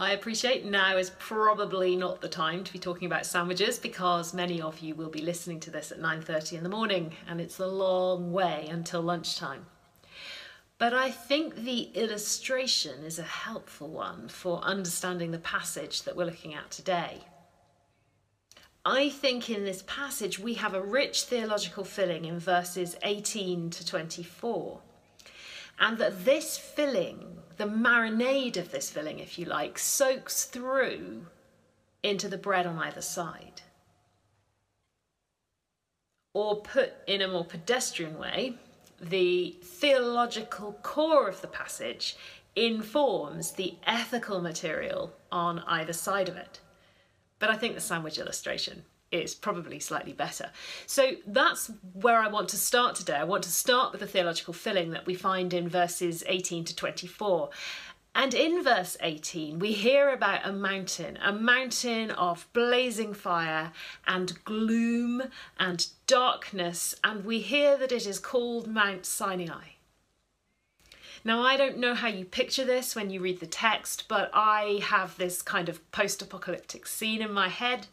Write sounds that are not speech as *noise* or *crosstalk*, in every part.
I appreciate now is probably not the time to be talking about sandwiches because many of you will be listening to this at 9:30 in the morning and it's a long way until lunchtime. But I think the illustration is a helpful one for understanding the passage that we're looking at today. I think in this passage we have a rich theological filling in verses 18 to 24 and that this filling, the marinade of this filling, if you like, soaks through into the bread on either side. Or put in a more pedestrian way, the theological core of the passage informs the ethical material on either side of it. But I think the sandwich illustration is probably slightly better. So that's where I want to start today. I want to start with the theological filling that we find in verses 18 to 24. And in verse 18, we hear about a mountain, a mountain of blazing fire and gloom and darkness, and we hear that it is called Mount Sinai. Now, I don't know how you picture this when you read the text, but I have this kind of post apocalyptic scene in my head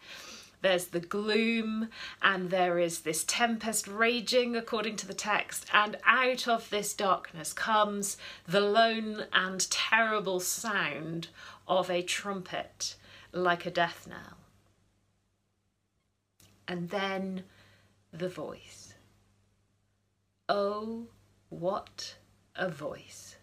there's the gloom, and there is this tempest raging according to the text, and out of this darkness comes the lone and terrible sound of a trumpet like a death knell. And then the voice. Oh, what a voice!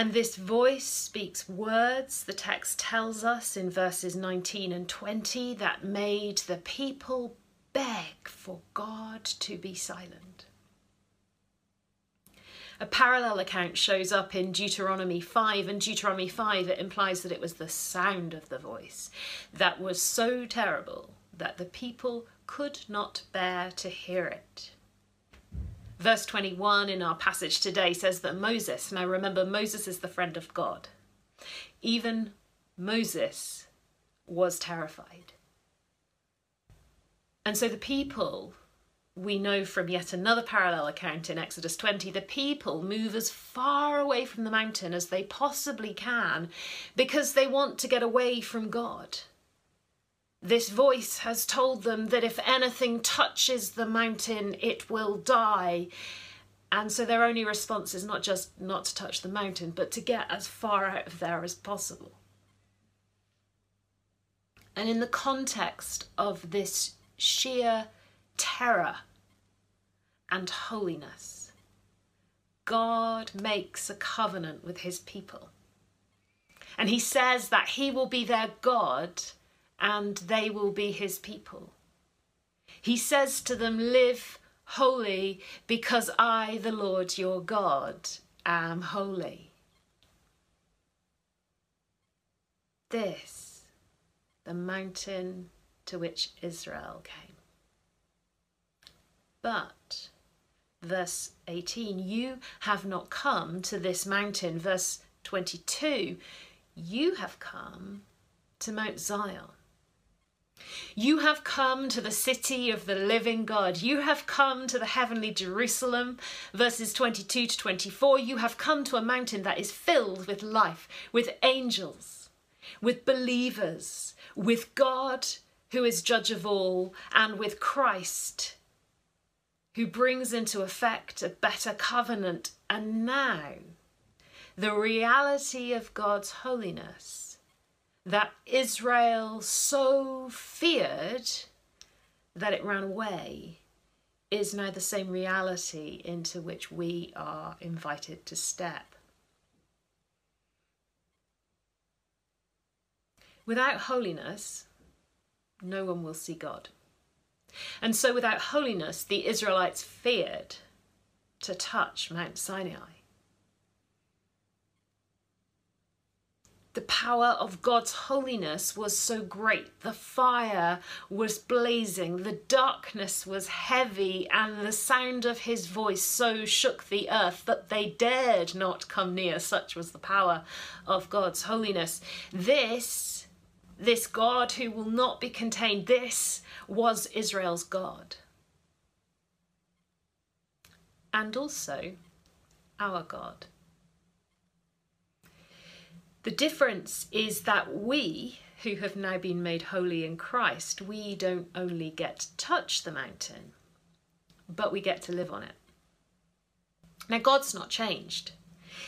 And this voice speaks words, the text tells us in verses 19 and 20, that made the people beg for God to be silent. A parallel account shows up in Deuteronomy 5, and Deuteronomy 5 it implies that it was the sound of the voice that was so terrible that the people could not bear to hear it. Verse 21 in our passage today says that Moses, now remember, Moses is the friend of God, even Moses was terrified. And so the people, we know from yet another parallel account in Exodus 20, the people move as far away from the mountain as they possibly can because they want to get away from God. This voice has told them that if anything touches the mountain, it will die. And so their only response is not just not to touch the mountain, but to get as far out of there as possible. And in the context of this sheer terror and holiness, God makes a covenant with his people. And he says that he will be their God and they will be his people. He says to them, Live holy because I, the Lord your God, am holy. This, the mountain to which Israel came. But, verse 18, you have not come to this mountain. Verse 22, you have come to Mount Zion you have come to the city of the living God. You have come to the heavenly Jerusalem. Verses 22 to 24. You have come to a mountain that is filled with life, with angels, with believers, with God who is judge of all, and with Christ who brings into effect a better covenant. And now, the reality of God's holiness that Israel so feared that it ran away is now the same reality into which we are invited to step. Without holiness, no one will see God. And so, without holiness, the Israelites feared to touch Mount Sinai. The power of God's holiness was so great. The fire was blazing, the darkness was heavy, and the sound of his voice so shook the earth that they dared not come near. Such was the power of God's holiness. This, this God who will not be contained, this was Israel's God. And also our God. The difference is that we, who have now been made holy in Christ, we don't only get to touch the mountain, but we get to live on it. Now, God's not changed.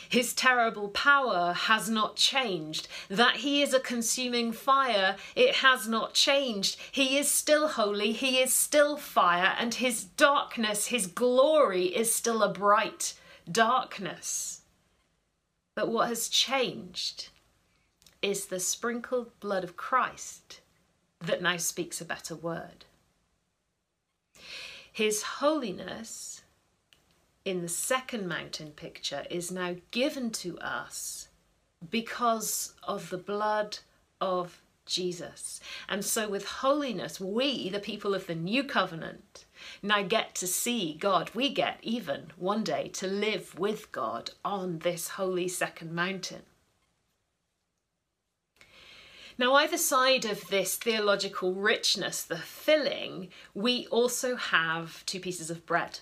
His terrible power has not changed. That he is a consuming fire, it has not changed. He is still holy, he is still fire, and his darkness, his glory is still a bright darkness. But what has changed is the sprinkled blood of Christ that now speaks a better word. His holiness in the second mountain picture is now given to us because of the blood of Jesus. And so, with holiness, we, the people of the new covenant, now get to see God. We get even one day to live with God on this holy second mountain. Now, either side of this theological richness, the filling, we also have two pieces of bread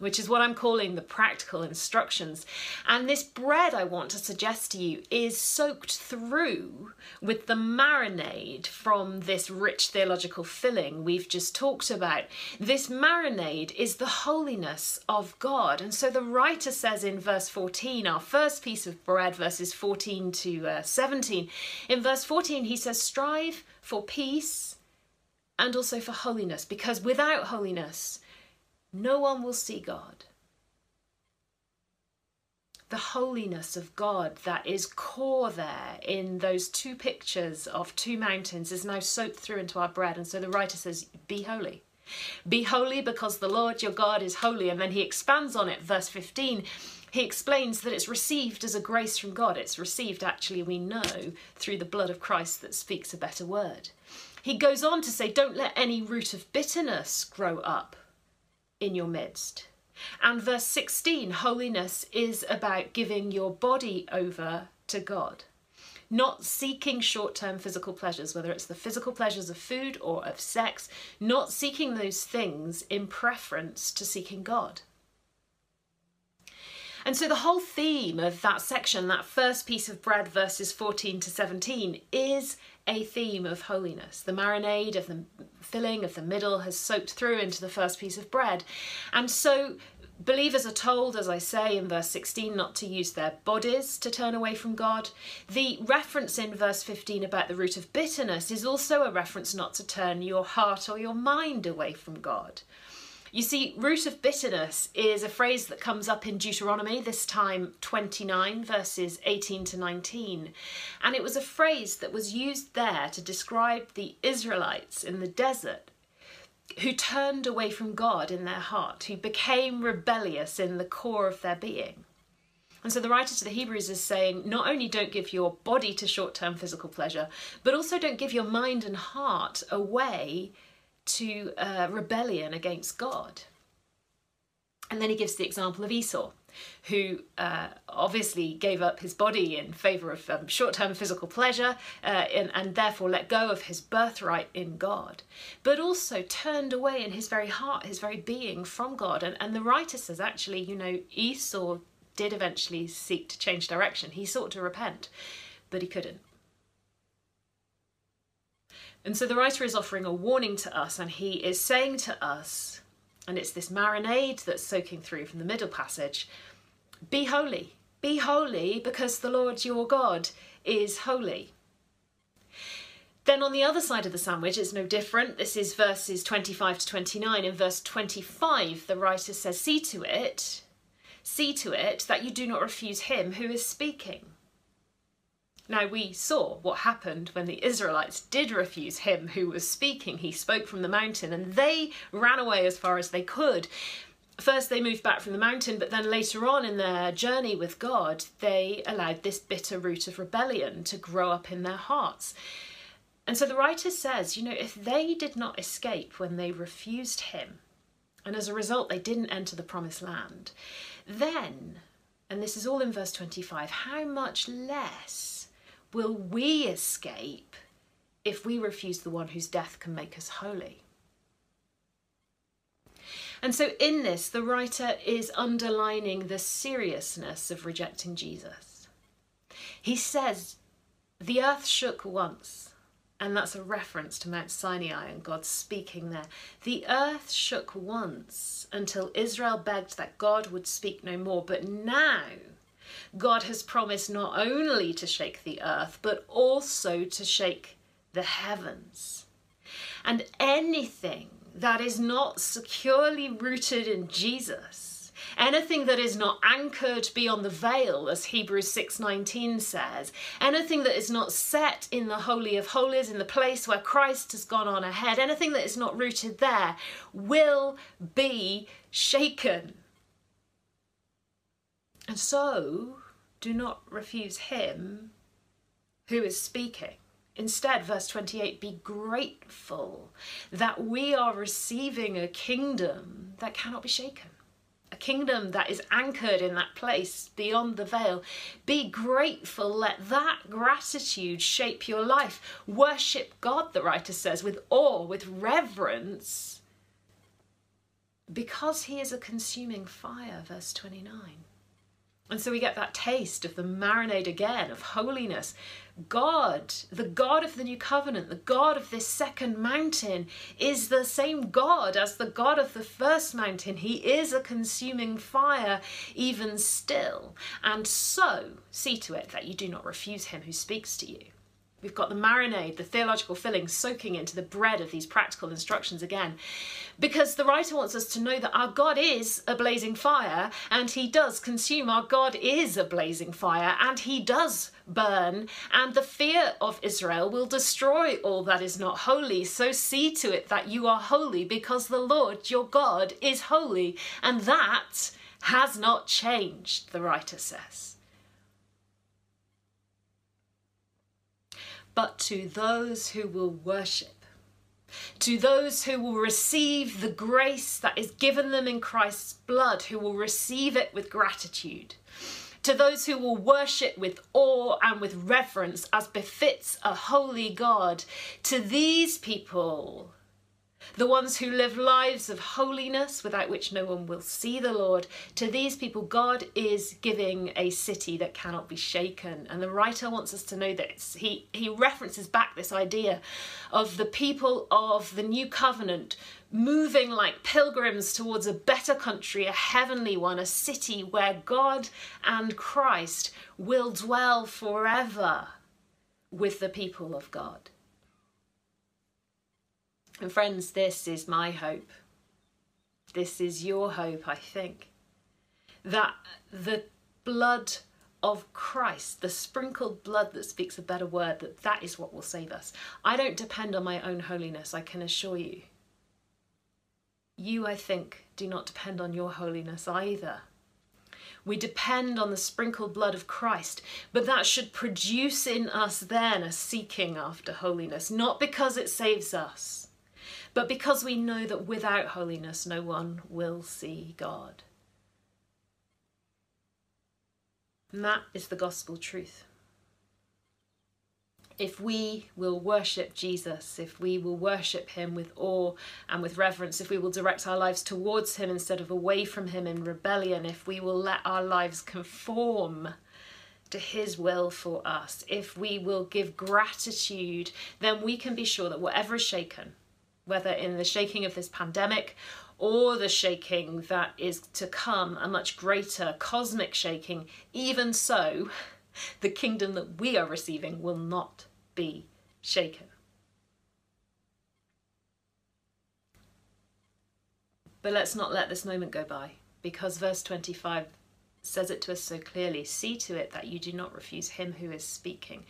which is what I'm calling the practical instructions. And this bread I want to suggest to you is soaked through with the marinade from this rich theological filling we've just talked about. This marinade is the holiness of God. And so the writer says in verse 14, our first piece of bread, verses 14 to uh, 17, in verse 14, he says, Strive for peace and also for holiness, because without holiness, no one will see God. The holiness of God that is core there in those two pictures of two mountains is now soaked through into our bread. And so the writer says, Be holy. Be holy because the Lord your God is holy. And then he expands on it, verse 15. He explains that it's received as a grace from God. It's received, actually, we know, through the blood of Christ that speaks a better word. He goes on to say, Don't let any root of bitterness grow up in your midst. And verse 16 holiness is about giving your body over to God, not seeking short term physical pleasures, whether it's the physical pleasures of food or of sex, not seeking those things in preference to seeking God. And so the whole theme of that section, that first piece of bread, verses 14 to 17, is a theme of holiness. The marinade of the filling of the middle has soaked through into the first piece of bread. And so believers are told, as I say in verse 16, not to use their bodies to turn away from God. The reference in verse 15 about the root of bitterness is also a reference not to turn your heart or your mind away from God. You see, root of bitterness is a phrase that comes up in Deuteronomy, this time 29, verses 18 to 19. And it was a phrase that was used there to describe the Israelites in the desert who turned away from God in their heart, who became rebellious in the core of their being. And so the writer to the Hebrews is saying not only don't give your body to short term physical pleasure, but also don't give your mind and heart away to uh, rebellion against God. And then he gives the example of Esau, who uh, obviously gave up his body in favour of um, short term physical pleasure uh, and, and therefore let go of his birthright in God, but also turned away in his very heart, his very being from God. And, and the writer says, actually, you know, Esau did eventually seek to change direction. He sought to repent, but he couldn't. And so the writer is offering a warning to us, and he is saying to us, and it's this marinade that's soaking through from the middle passage be holy. Be holy because the Lord your God is holy. Then on the other side of the sandwich, it's no different. This is verses 25 to 29. In verse 25, the writer says, See to it, see to it that you do not refuse him who is speaking. Now we saw what happened when the Israelites did refuse him who was speaking. He spoke from the mountain and they ran away as far as they could. First, they moved back from the mountain, but then later on in their journey with God, they allowed this bitter root of rebellion to grow up in their hearts. And so the writer says, you know, if they did not escape when they refused him, and as a result they didn't enter the promised land, then, and this is all in verse 25, how much less will we escape if we refuse the one whose death can make us holy? And so, in this, the writer is underlining the seriousness of rejecting Jesus. He says, the earth shook once, and that's a reference to Mount Sinai and God speaking there. The earth shook once until Israel begged that God would speak no more, but now God has promised not only to shake the earth, but also to shake the heavens. And anything that is not securely rooted in Jesus, anything that is not anchored beyond the veil as Hebrews 6:19 says, anything that is not set in the holy of holies in the place where Christ has gone on ahead, anything that is not rooted there will be shaken. And so, do not refuse him who is speaking. Instead, verse 28 be grateful that we are receiving a kingdom that cannot be shaken, a kingdom that is anchored in that place beyond the veil. Be grateful, let that gratitude shape your life. Worship God, the writer says, with awe, with reverence, because he is a consuming fire, verse 29. And so we get that taste of the marinade again of holiness. God, the God of the new covenant, the God of this second mountain, is the same God as the God of the first mountain. He is a consuming fire, even still. And so see to it that you do not refuse him who speaks to you. We've got the marinade, the theological filling soaking into the bread of these practical instructions again. Because the writer wants us to know that our God is a blazing fire and he does consume. Our God is a blazing fire and he does burn. And the fear of Israel will destroy all that is not holy. So see to it that you are holy because the Lord your God is holy. And that has not changed, the writer says. But to those who will worship. To those who will receive the grace that is given them in Christ's blood, who will receive it with gratitude. To those who will worship with awe and with reverence as befits a holy God. To these people, the ones who live lives of holiness without which no one will see the Lord. To these people, God is giving a city that cannot be shaken. And the writer wants us to know this. He, he references back this idea of the people of the new covenant moving like pilgrims towards a better country, a heavenly one, a city where God and Christ will dwell forever with the people of God. And friends, this is my hope. This is your hope, I think. That the blood of Christ, the sprinkled blood that speaks a better word, that that is what will save us. I don't depend on my own holiness, I can assure you. You, I think, do not depend on your holiness either. We depend on the sprinkled blood of Christ, but that should produce in us then a seeking after holiness, not because it saves us, but because we know that without holiness no one will see God. And that is the gospel truth. If we will worship Jesus, if we will worship him with awe and with reverence, if we will direct our lives towards him instead of away from him in rebellion, if we will let our lives conform to his will for us, if we will give gratitude, then we can be sure that whatever is shaken, whether in the shaking of this pandemic or the shaking that is to come, a much greater cosmic shaking, even so, *laughs* the kingdom that we are receiving will not be shaken. But let's not let this moment go by, because verse 25 says it to us so clearly see to it that you do not refuse him who is speaking.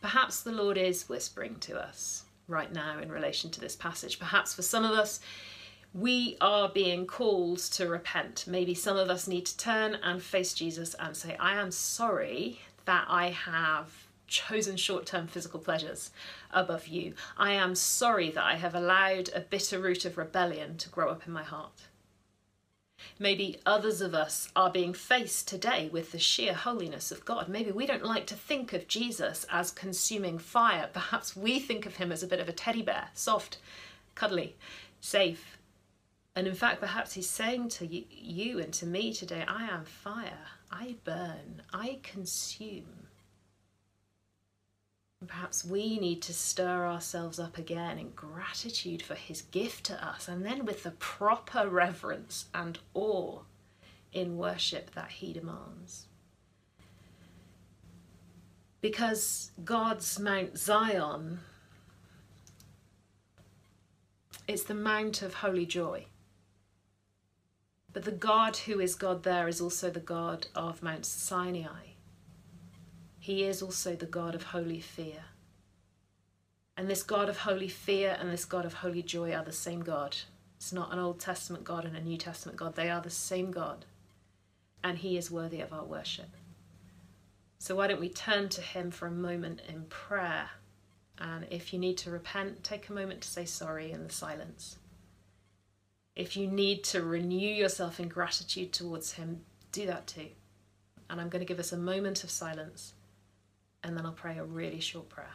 Perhaps the Lord is whispering to us right now in relation to this passage. Perhaps for some of us, we are being called to repent. Maybe some of us need to turn and face Jesus and say, I am sorry that I have chosen short term physical pleasures above you. I am sorry that I have allowed a bitter root of rebellion to grow up in my heart. Maybe others of us are being faced today with the sheer holiness of God. Maybe we don't like to think of Jesus as consuming fire. *laughs* Perhaps we think of him as a bit of a teddy bear, soft, cuddly, safe. And in fact, perhaps he's saying to you and to me today, I am fire. I burn. I consume. Perhaps we need to stir ourselves up again in gratitude for his gift to us, and then with the proper reverence and awe in worship that he demands. Because God's Mount Zion is the Mount of Holy Joy. But the God who is God there is also the God of Mount Sinai. He is also the God of holy fear. And this God of holy fear and this God of holy joy are the same God. It's not an Old Testament God and a New Testament God. They are the same God. And He is worthy of our worship. So why don't we turn to Him for a moment in prayer? And if you need to repent, take a moment to say sorry in the silence. If you need to renew yourself in gratitude towards Him, do that too. And I'm going to give us a moment of silence and then I'll pray a really short prayer.